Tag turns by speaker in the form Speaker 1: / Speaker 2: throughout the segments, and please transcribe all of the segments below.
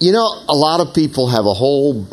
Speaker 1: You know, a lot of people have a whole,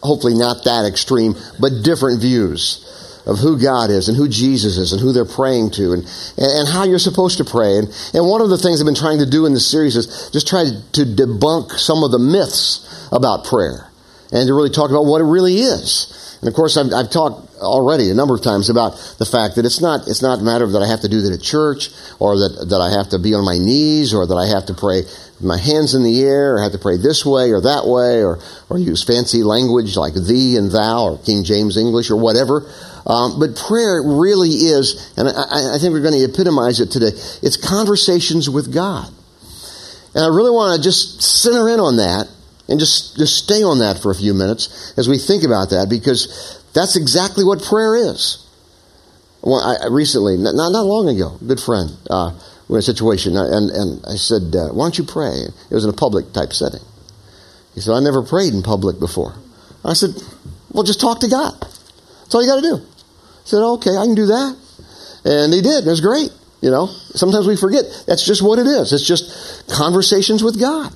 Speaker 1: hopefully not that extreme, but different views of who God is and who Jesus is and who they're praying to and, and how you're supposed to pray. And, and one of the things I've been trying to do in this series is just try to debunk some of the myths about prayer and to really talk about what it really is. And of course, I've, I've, talked already a number of times about the fact that it's not, it's not a matter of that I have to do that at church or that, that I have to be on my knees or that I have to pray my hands in the air or have to pray this way or that way or, or use fancy language like thee and thou or King James English or whatever. Um, but prayer really is, and I, I think we're going to epitomize it today, it's conversations with God. And I really want to just center in on that and just, just stay on that for a few minutes as we think about that because that's exactly what prayer is. Well, I, recently, not, not long ago, good friend, uh, we had a situation, and, and I said, uh, Why don't you pray? It was in a public type setting. He said, I never prayed in public before. I said, Well, just talk to God. That's all you got to do. He said, Okay, I can do that. And he did. It was great. You know, sometimes we forget that's just what it is. It's just conversations with God.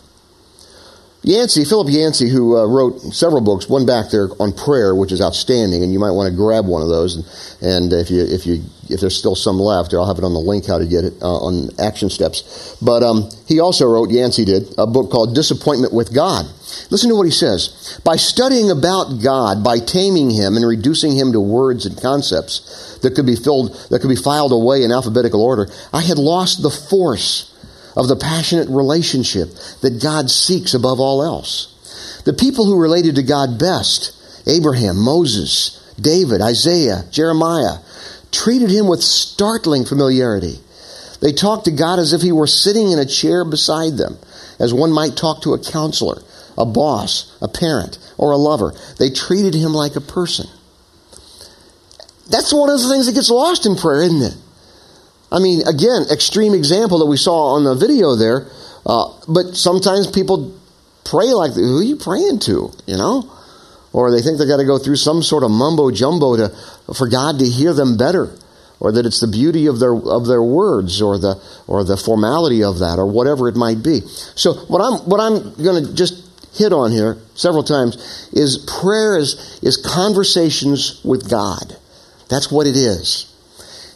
Speaker 1: Yancey, Philip Yancey, who uh, wrote several books, one back there on prayer, which is outstanding, and you might want to grab one of those. And, and if you if you if there's still some left, I'll have it on the link how to get it uh, on action steps. But um, he also wrote, Yancey did, a book called Disappointment with God. Listen to what he says: By studying about God, by taming Him and reducing Him to words and concepts that could be filled, that could be filed away in alphabetical order, I had lost the force of the passionate relationship that God seeks above all else. The people who related to God best, Abraham, Moses, David, Isaiah, Jeremiah, treated him with startling familiarity. They talked to God as if he were sitting in a chair beside them, as one might talk to a counselor, a boss, a parent, or a lover. They treated him like a person. That's one of the things that gets lost in prayer, isn't it? I mean, again, extreme example that we saw on the video there. Uh, but sometimes people pray like, who are you praying to? You know? Or they think they got to go through some sort of mumbo jumbo to, for God to hear them better. Or that it's the beauty of their, of their words or the, or the formality of that or whatever it might be. So what I'm, what I'm going to just hit on here several times is prayer is, is conversations with God. That's what it is.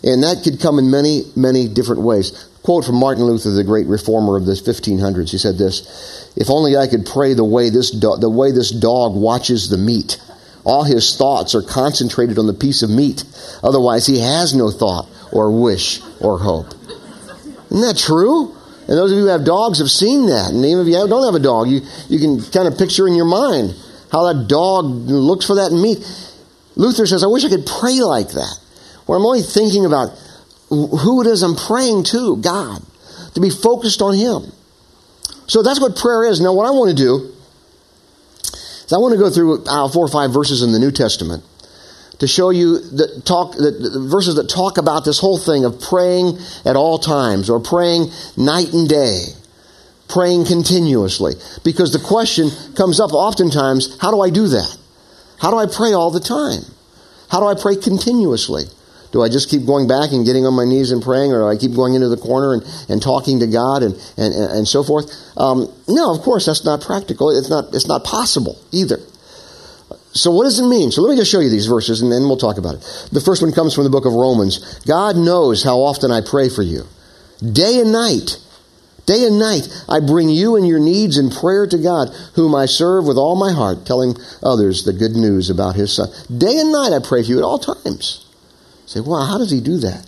Speaker 1: And that could come in many, many different ways. Quote from Martin Luther, the great reformer of the 1500s. He said this, If only I could pray the way this, do- the way this dog watches the meat. All his thoughts are concentrated on the piece of meat. Otherwise, he has no thought or wish or hope. Isn't that true? And those of you who have dogs have seen that. And even if you don't have a dog, you, you can kind of picture in your mind how that dog looks for that meat. Luther says, I wish I could pray like that where I'm only thinking about who it is I'm praying to, God, to be focused on Him. So that's what prayer is. Now, what I want to do is I want to go through uh, four or five verses in the New Testament to show you the talk the verses that talk about this whole thing of praying at all times or praying night and day praying continuously because the question comes up oftentimes how do i do that how do i pray all the time how do i pray continuously do I just keep going back and getting on my knees and praying, or do I keep going into the corner and, and talking to God and, and, and so forth? Um, no, of course, that's not practical. It's not, it's not possible either. So, what does it mean? So, let me just show you these verses and then we'll talk about it. The first one comes from the book of Romans. God knows how often I pray for you. Day and night. Day and night, I bring you and your needs in prayer to God, whom I serve with all my heart, telling others the good news about His Son. Day and night, I pray for you at all times. Say, wow, how does he do that?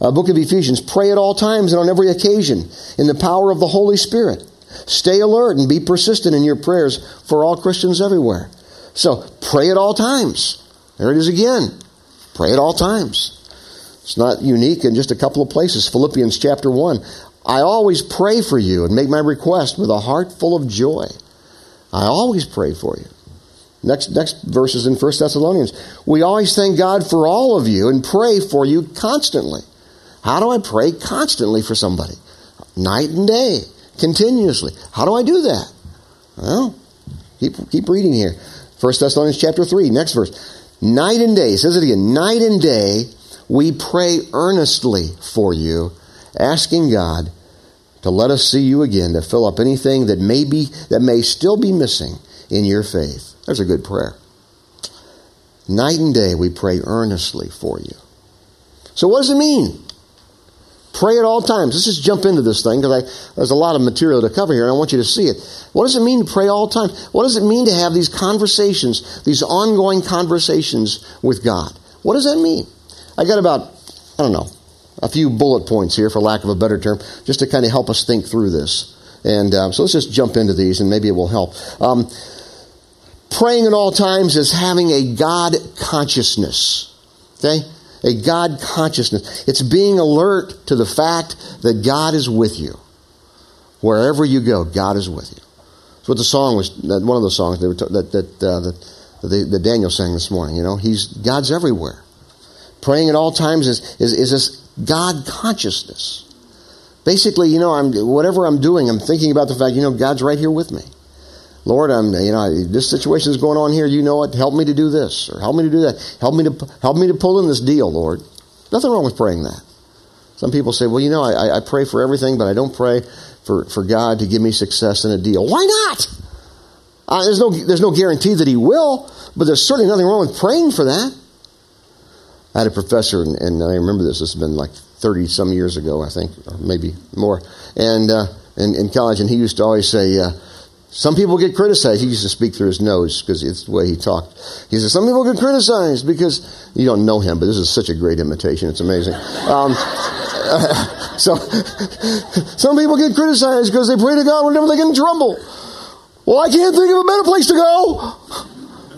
Speaker 1: Uh, book of Ephesians, pray at all times and on every occasion in the power of the Holy Spirit. Stay alert and be persistent in your prayers for all Christians everywhere. So, pray at all times. There it is again. Pray at all times. It's not unique in just a couple of places. Philippians chapter 1. I always pray for you and make my request with a heart full of joy. I always pray for you. Next, next verses in 1 Thessalonians. We always thank God for all of you and pray for you constantly. How do I pray constantly for somebody? Night and day, continuously. How do I do that? Well, keep, keep reading here. 1 Thessalonians chapter 3, next verse. Night and day, says it again, night and day we pray earnestly for you, asking God to let us see you again, to fill up anything that may be that may still be missing in your faith. There's a good prayer. Night and day we pray earnestly for you. So what does it mean? Pray at all times. Let's just jump into this thing because there's a lot of material to cover here and I want you to see it. What does it mean to pray all time? What does it mean to have these conversations, these ongoing conversations with God? What does that mean? I got about, I don't know, a few bullet points here, for lack of a better term, just to kind of help us think through this. And um, so let's just jump into these and maybe it will help. Um, praying at all times is having a God consciousness. Okay? A God consciousness. It's being alert to the fact that God is with you. Wherever you go, God is with you. That's what the song was, one of the songs that, that, uh, that, that Daniel sang this morning. You know, He's, God's everywhere. Praying at all times is, is, is this God consciousness. Basically, you know, I'm, whatever I'm doing, I'm thinking about the fact, you know, God's right here with me. Lord, I'm, you know, this situation is going on here. You know what? Help me to do this, or help me to do that. Help me to help me to pull in this deal, Lord. Nothing wrong with praying that. Some people say, well, you know, I, I pray for everything, but I don't pray for, for God to give me success in a deal. Why not? Uh, there's no there's no guarantee that He will, but there's certainly nothing wrong with praying for that. I had a professor, and, and I remember this. This has been like 30 some years ago, I think, or maybe more, and uh, in, in college, and he used to always say. Uh, some people get criticized. He used to speak through his nose because it's the way he talked. He said, Some people get criticized because you don't know him, but this is such a great imitation. It's amazing. Um, so, some people get criticized because they pray to God whenever they get in trouble. Well, I can't think of a better place to go.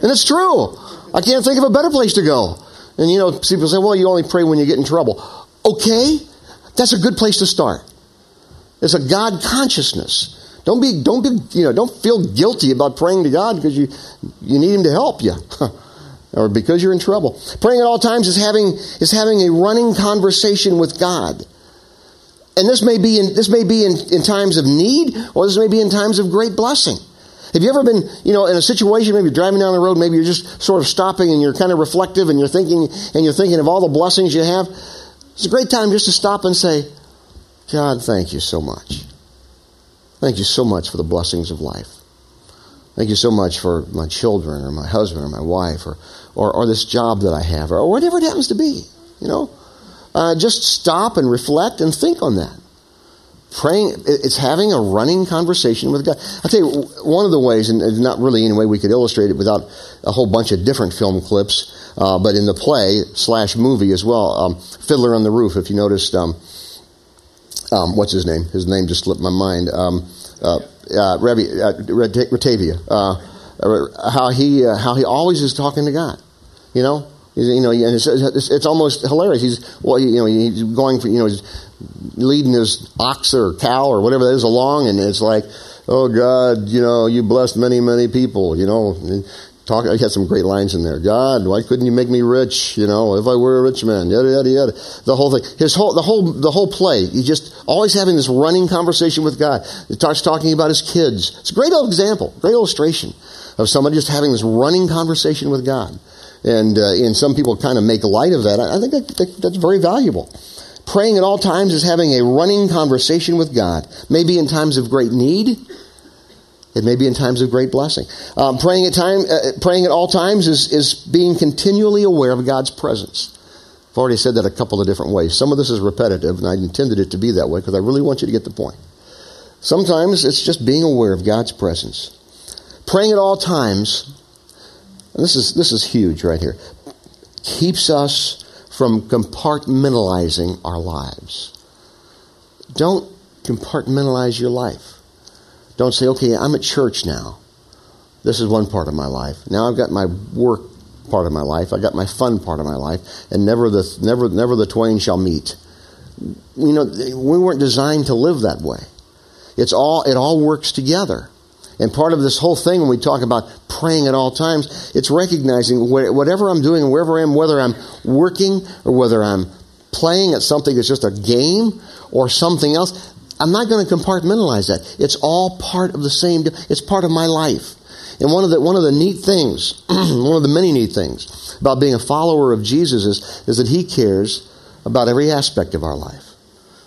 Speaker 1: And it's true. I can't think of a better place to go. And you know, people say, well, you only pray when you get in trouble. Okay, that's a good place to start. It's a God consciousness. Don't be, don't be, you know, don't feel guilty about praying to God because you, you need Him to help you. or because you're in trouble. Praying at all times is having, is having a running conversation with God. And this may be in, this may be in, in times of need, or this may be in times of great blessing. Have you ever been, you know, in a situation, maybe driving down the road, maybe you're just sort of stopping and you're kind of reflective and you're thinking, and you're thinking of all the blessings you have? It's a great time just to stop and say, God, thank you so much. Thank you so much for the blessings of life. Thank you so much for my children or my husband or my wife or, or, or this job that I have or, whatever it happens to be. You know, uh, just stop and reflect and think on that. Praying, it's having a running conversation with God. I'll tell you, one of the ways, and not really any way we could illustrate it without a whole bunch of different film clips, uh, but in the play slash movie as well, um, Fiddler on the Roof, if you noticed, um, um, what's his name? His name just slipped my mind. Um, uh, uh, Revi, uh, Ratavia. Uh, how he uh, how he always is talking to God. You know, you know, and it's, it's, it's, almost hilarious. He's well, you know, he's going for you know, he's leading his ox or cow or whatever that is along, and it's like, oh God, you know, you blessed many many people. You know, talk. He had some great lines in there. God, why couldn't you make me rich? You know, if I were a rich man, yada yada yada. The whole thing, his whole, the whole, the whole play. He just always having this running conversation with God. He starts talking about his kids. It's a great example, great illustration of somebody just having this running conversation with God. And uh, and some people kind of make light of that. I think that, that, that's very valuable. Praying at all times is having a running conversation with God. Maybe in times of great need it may be in times of great blessing. Um, praying at time, uh, praying at all times is, is being continually aware of God's presence. I've already said that a couple of different ways. Some of this is repetitive, and I intended it to be that way because I really want you to get the point. Sometimes it's just being aware of God's presence. Praying at all times, this is this is huge right here, keeps us from compartmentalizing our lives. Don't compartmentalize your life. Don't say, okay, I'm at church now. This is one part of my life. Now I've got my work part of my life. I've got my fun part of my life. And never the, never, never the twain shall meet. You know, we weren't designed to live that way. It's all, it all works together. And part of this whole thing, when we talk about praying at all times, it's recognizing whatever I'm doing, wherever I am, whether I'm working or whether I'm playing at something that's just a game or something else, I'm not going to compartmentalize that. It's all part of the same, it's part of my life. And one of the, one of the neat things, one of the many neat things about being a follower of Jesus is, is that he cares about every aspect of our life.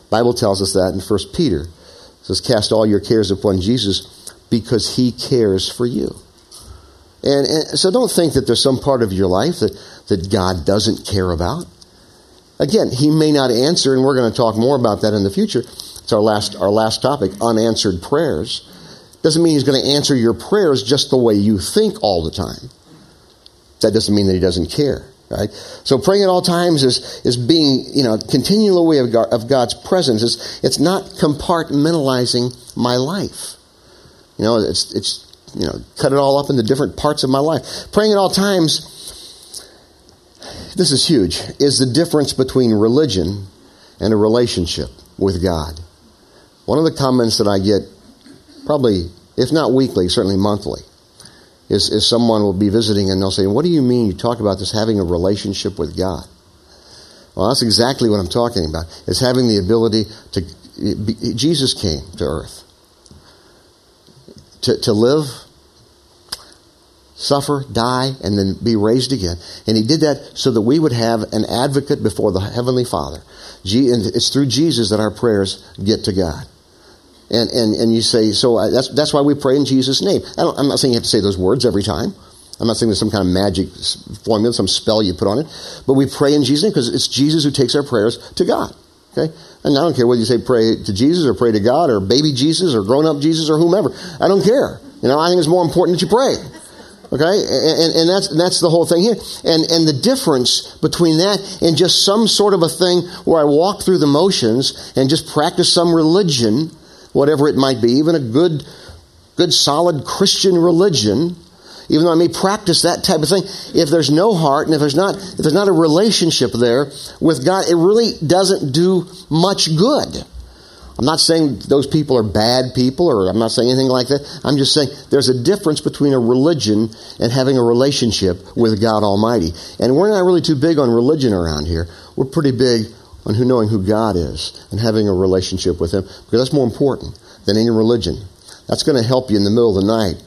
Speaker 1: The Bible tells us that in 1 Peter It says, Cast all your cares upon Jesus because he cares for you. And, and, so don't think that there's some part of your life that, that God doesn't care about. Again, he may not answer, and we're going to talk more about that in the future. Our last, our last topic unanswered prayers. Doesn't mean he's going to answer your prayers just the way you think all the time. That doesn't mean that he doesn't care. Right? So praying at all times is, is being, you know, continually aware of, God, of God's presence. It's, it's not compartmentalizing my life. You know, it's, it's, you know, cut it all up into different parts of my life. Praying at all times, this is huge, is the difference between religion and a relationship with God. One of the comments that I get, probably, if not weekly, certainly monthly, is, is someone will be visiting and they'll say, What do you mean you talk about this having a relationship with God? Well, that's exactly what I'm talking about. Is having the ability to. Be, Jesus came to earth to, to live, suffer, die, and then be raised again. And he did that so that we would have an advocate before the Heavenly Father. It's through Jesus that our prayers get to God. And, and, and you say, so that's, that's why we pray in Jesus' name. I am not saying you have to say those words every time. I'm not saying there's some kind of magic formula, some spell you put on it. But we pray in Jesus' name because it's Jesus who takes our prayers to God. Okay? And I don't care whether you say pray to Jesus or pray to God or baby Jesus or grown up Jesus or whomever. I don't care. You know, I think it's more important that you pray. Okay? And, and, that's, that's the whole thing here. And, and the difference between that and just some sort of a thing where I walk through the motions and just practice some religion whatever it might be, even a good, good solid Christian religion, even though I may practice that type of thing, if there's no heart and if there's not, if there's not a relationship there with God, it really doesn't do much good. I'm not saying those people are bad people or I'm not saying anything like that. I'm just saying there's a difference between a religion and having a relationship with God Almighty. And we're not really too big on religion around here. We're pretty big on who knowing who God is and having a relationship with Him, because that's more important than any religion. That's going to help you in the middle of the night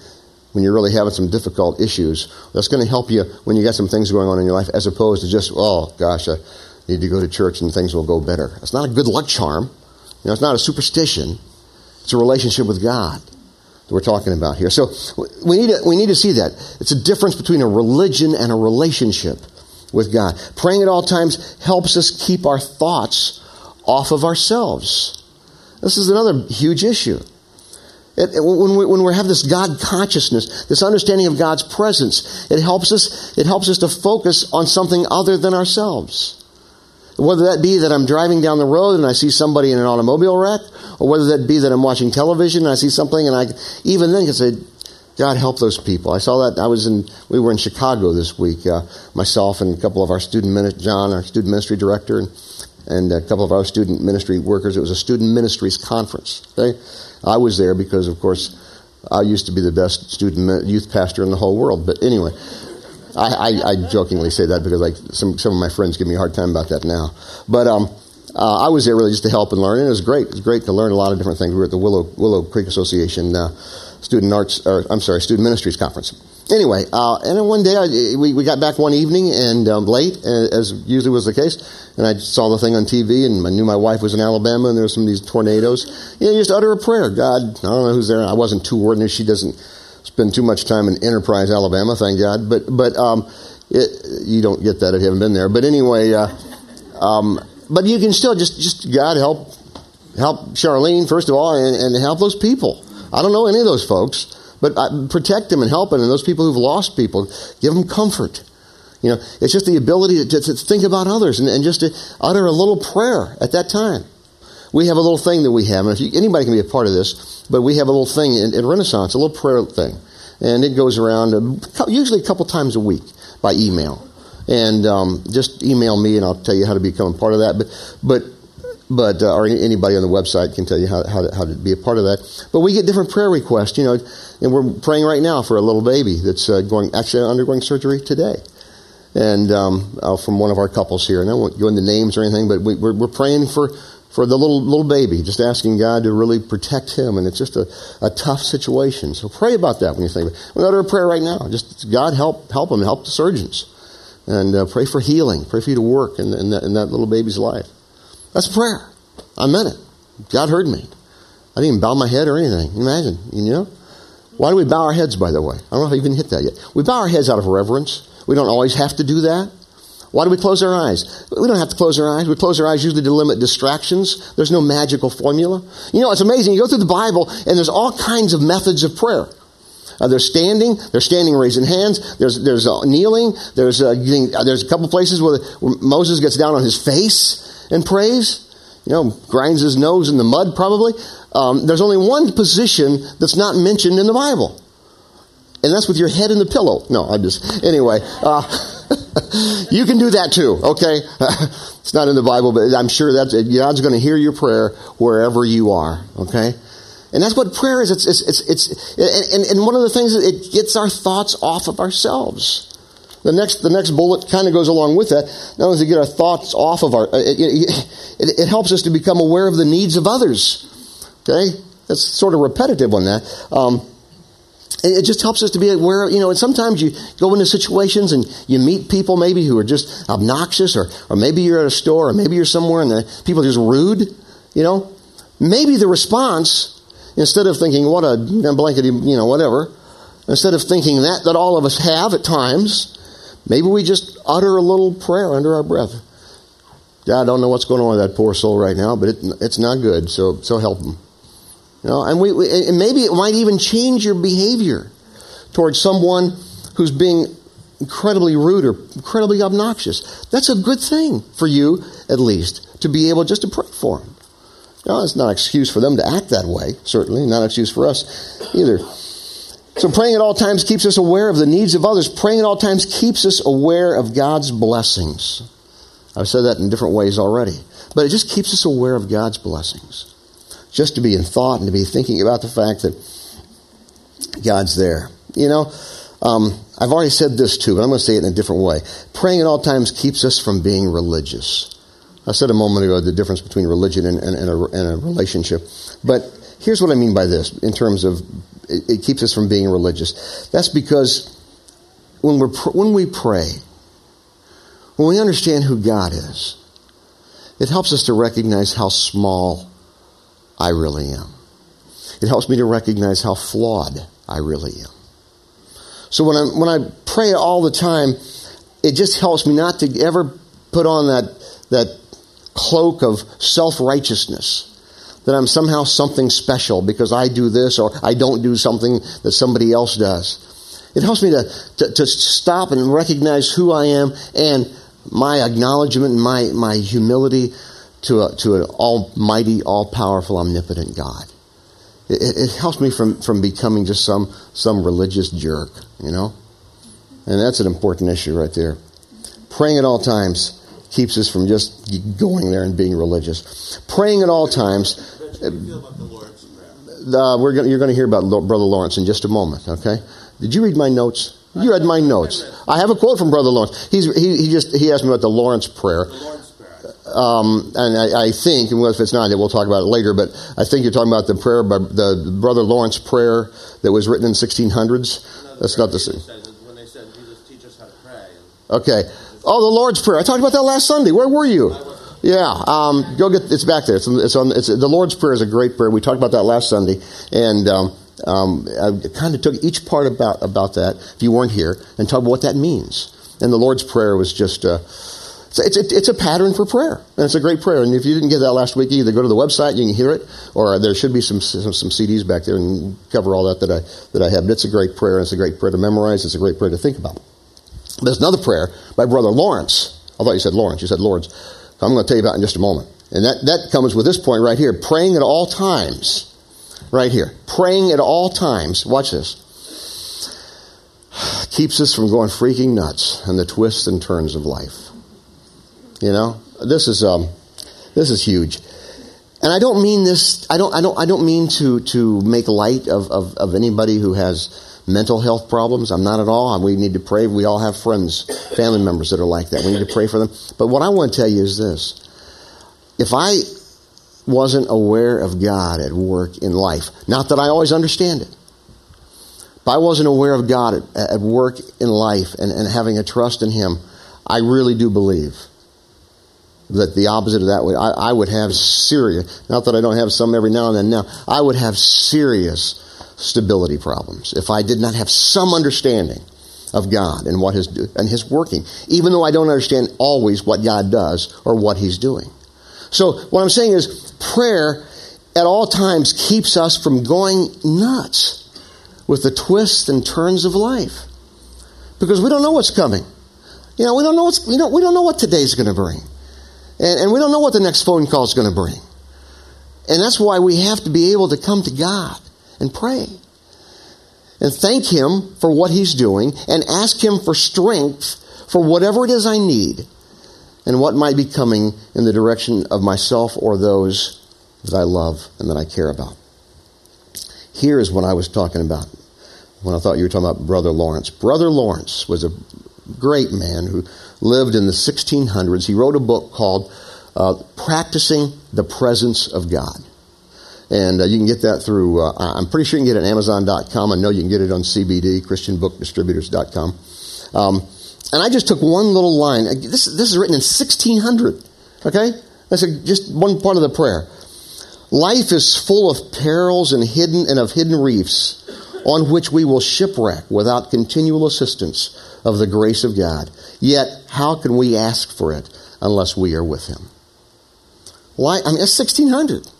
Speaker 1: when you're really having some difficult issues. That's going to help you when you got some things going on in your life, as opposed to just, oh gosh, I need to go to church and things will go better. It's not a good luck charm. You know, it's not a superstition. It's a relationship with God that we're talking about here. So we need to, we need to see that. It's a difference between a religion and a relationship with God. Praying at all times helps us keep our thoughts off of ourselves. This is another huge issue. It, when, we, when we have this God consciousness, this understanding of God's presence, it helps us, it helps us to focus on something other than ourselves. Whether that be that I'm driving down the road and I see somebody in an automobile wreck, or whether that be that I'm watching television and I see something and I even then can say, God help those people. I saw that. I was in. We were in Chicago this week. Uh, myself and a couple of our student ministry, John, our student ministry director, and, and a couple of our student ministry workers. It was a student ministries conference. Okay? I was there because, of course, I used to be the best student youth pastor in the whole world. But anyway, I, I, I jokingly say that because like some some of my friends give me a hard time about that now. But um, uh, I was there really just to help and learn, and it was great. It was great to learn a lot of different things. We were at the Willow Willow Creek Association. Uh, student arts, or I'm sorry, student ministries conference. Anyway, uh, and then one day I, we, we got back one evening and um, late, as usually was the case, and I saw the thing on TV, and I knew my wife was in Alabama, and there were some of these tornadoes. You know, just utter a prayer. God, I don't know who's there. I wasn't too ordinary. She doesn't spend too much time in Enterprise, Alabama, thank God. But but um, it, you don't get that if you haven't been there. But anyway, uh, um, but you can still just just God help help Charlene first of all, and, and help those people. I don't know any of those folks, but uh, protect them and help them. And those people who've lost people, give them comfort. You know, it's just the ability to, to think about others and, and, just to utter a little prayer at that time. We have a little thing that we have, and if you, anybody can be a part of this, but we have a little thing in, in Renaissance, a little prayer thing, and it goes around uh, usually a couple times a week by email. And um, just email me, and I'll tell you how to become a part of that. But but but uh, or anybody on the website can tell you how, how to, how, to, be a part of that. But we get different prayer requests, you know, and we're praying right now for a little baby that's uh, going actually undergoing surgery today, and um, uh, from one of our couples here. And I won't go into names or anything, but we, are praying for for the little little baby, just asking God to really protect him, and it's just a, a tough situation. So pray about that when you think. About it. We utter a prayer right now. Just God help help him, help the surgeons, and uh, pray for healing. Pray for you to work in, in, that, in that little baby's life. That's prayer. I meant it. God heard me. I didn't even bow my head or anything. Imagine, you know? Why do we bow our heads, by the way? I don't know if I even hit that yet. We bow our heads out of reverence. We don't always have to do that. Why do we close our eyes? We don't have to close our eyes. We close our eyes usually to limit distractions. There's no magical formula. You know, it's amazing. You go through the Bible and there's all kinds of methods of prayer. Uh, there's standing, They're standing raising hands, there's, there's uh, kneeling, there's, uh, getting, uh, there's a couple places where, where Moses gets down on his face and prays. You know, grinds his nose in the mud probably. Um, there's only one position that's not mentioned in the Bible. And that's with your head in the pillow. No, I just, anyway. Uh, you can do that too, okay? it's not in the Bible, but I'm sure that God's going to hear your prayer wherever you are, okay? And that's what prayer is. It's, it's, it's, it's and, and one of the things it gets our thoughts off of ourselves. The next, the next bullet kind of goes along with that. Not only to get our thoughts off of our, it, it, it, helps us to become aware of the needs of others. Okay? That's sort of repetitive on that. Um, it just helps us to be aware, you know, and sometimes you go into situations and you meet people maybe who are just obnoxious or, or maybe you're at a store or maybe you're somewhere and the people are just rude, you know. Maybe the response, instead of thinking, what a blankety, you know, whatever, instead of thinking that, that all of us have at times, maybe we just utter a little prayer under our breath. God, I don't know what's going on with that poor soul right now, but it, it's not good, so, so help them. You know, and, we, we, and maybe it might even change your behavior towards someone who's being incredibly rude or incredibly obnoxious. That's a good thing for you, at least, to be able just to pray for them. You it's not an excuse for them to act that way, certainly, not an excuse for us either. So praying at all times keeps us aware of the needs of others. Praying at all times keeps us aware of God's blessings. I've said that in different ways already. But it just keeps us aware of God's blessings just to be in thought and to be thinking about the fact that God's there. You know, um, I've already said this too, but I'm going to say it in a different way. Praying at all times keeps us from being religious. I said a moment ago the difference between religion and, and, and, a, and a, relationship. But here's what I mean by this in terms of it, it keeps us from being religious. That's because when, we're, when we pray, when we understand who God is, it helps us to recognize how small I really am. It helps me to recognize how flawed I really am. So when I, when I pray all the time, it just helps me not to ever put on that, that cloak of self righteousness. That I'm somehow something special because I do this or I don't do something that somebody else does. It helps me to, to, to stop and recognize who I am and my acknowledgement and my, my humility to, a, to an almighty, all powerful, omnipotent God. It, it, helps me from, from becoming just some, some religious jerk, you know? And that's an important issue right there. Praying at all times keeps us from just going there and being religious. Praying at all times. Uh, we're gonna, you're going to hear about Brother Lawrence in just a moment, okay? Did you read my notes? You read my notes. I have a quote from Brother Lawrence. He's, he, he just he asked me about the Lawrence prayer. Um, and I, I, think, and if it's not, we'll talk about it later. But I think you're talking about the prayer by the Brother Lawrence prayer that was written in 1600s. That's not the same. When they said, "Jesus, teach us how to pray." Okay. Oh, the Lord's prayer. I talked about that last Sunday. Where were you? Yeah, um, go get it's back there. It's, it's on. It's, the Lord's prayer is a great prayer. We talked about that last Sunday, and um, um, I kind of took each part about about that. If you weren't here, and talked about what that means. And the Lord's prayer was just. Uh, it's, it's, it's, a pattern for prayer, and it's a great prayer. And if you didn't get that last week, either go to the website, you can hear it, or there should be some, some, some CDs back there and cover all that that I, that I have. But it's a great prayer, and it's a great prayer to memorize. It's a great prayer to think about. There's another prayer by Brother Lawrence. I thought you said Lawrence. You said Lord's. I'm going to tell you about in just a moment. And that, that comes with this point right here praying at all times. Right here. Praying at all times. Watch this. Keeps us from going freaking nuts and the twists and turns of life. You know, this is um, this is huge. And I don't mean this. I don't. I don't. I don't mean to to make light of, of, of anybody who has mental health problems. I'm not at all. We need to pray. We all have friends, family members that are like that. We need to pray for them. But what I want to tell you is this: if I wasn't aware of God at work in life, not that I always understand it, but I wasn't aware of God at, at work in life and, and having a trust in Him, I really do believe that the opposite of that way, I, I would have serious, not that I don't have some every now and then now, I would have serious stability problems if I did not have some understanding of God and what his and his working, even though I don't understand always what God does or what he's doing. So what I'm saying is prayer at all times keeps us from going nuts with the twists and turns of life. Because we don't know what's coming. You know, we don't know what's you know, we don't know what today's going to bring. And, and we don't know what the next phone call is going to bring. And that's why we have to be able to come to God and pray and thank Him for what He's doing and ask Him for strength for whatever it is I need and what might be coming in the direction of myself or those that I love and that I care about. Here is what I was talking about when I thought you were talking about Brother Lawrence. Brother Lawrence was a great man who lived in the 1600s. He wrote a book called uh, Practicing the Presence of God. And uh, you can get that through, uh, I'm pretty sure you can get it on Amazon.com. I know you can get it on CBD, ChristianBookDistributors.com. Um, and I just took one little line. This, this is written in 1600. Okay? That's a, just one part of the prayer. Life is full of perils and hidden and of hidden reefs on which we will shipwreck without continual assistance of the grace of God. Yet, how can we ask for it unless we are with Him? Why? I mean, it's 1600.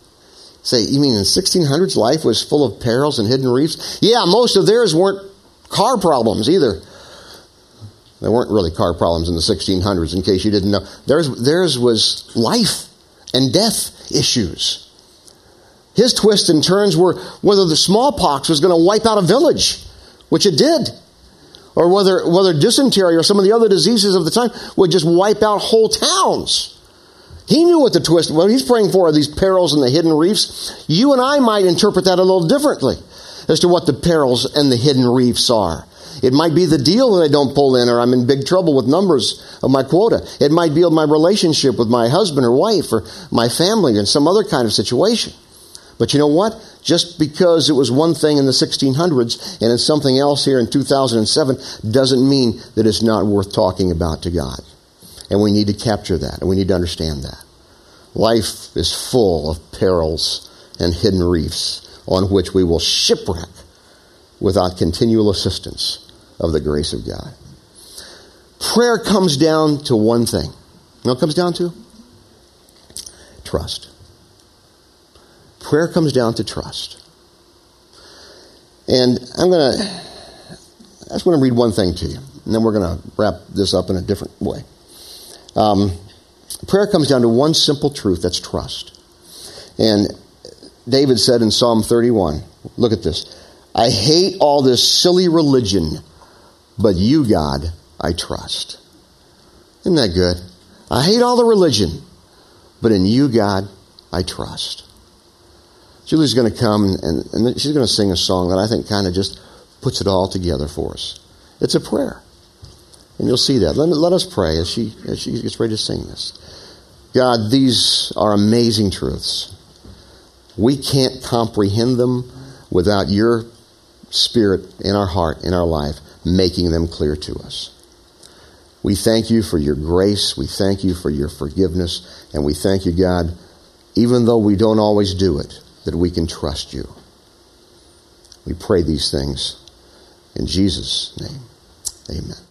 Speaker 1: Say, you mean in 1600s life was full of perils and hidden reefs? Yeah, most of theirs weren't car problems either. There weren't really car problems in the 1600s, in case you didn't know. Theirs, theirs was life and death issues. His twists and turns were whether the smallpox was going to wipe out a village, which it did, or whether, whether dysentery or some of the other diseases of the time would just wipe out whole towns. He knew what the twist, what he's praying for are these perils and the hidden reefs. You and I might interpret that a little differently as to what the perils and the hidden reefs are. It might be the deal that I don't pull in or I'm in big trouble with numbers of my quota. It might be my relationship with my husband or wife or my family in some other kind of situation. But you know what? Just because it was one thing in the 1600s and it's something else here in 2007 doesn't mean that it's not worth talking about to God. And we need to capture that, and we need to understand that. Life is full of perils and hidden reefs on which we will shipwreck without continual assistance of the grace of God. Prayer comes down to one thing. You know it comes down to? Trust. Prayer comes down to trust. And I'm going to, I just want to read one thing to you, and then we're going to wrap this up in a different way. Um, prayer comes down to one simple truth that's trust. And David said in Psalm 31, look at this. I hate all this silly religion, but you, God, I trust. Isn't that good? I hate all the religion, but in you, God, I trust. Julie's going to come and, and she's going to sing a song that I think kind of just puts it all together for us. It's a prayer. And you'll see that. Let, let us pray as she, as she gets ready to sing this. God, these are amazing truths. We can't comprehend them without your spirit in our heart, in our life, making them clear to us. We thank you for your grace. We thank you for your forgiveness. And we thank you, God, even though we don't always do it, that we can trust you. We pray these things in Jesus' name. Amen.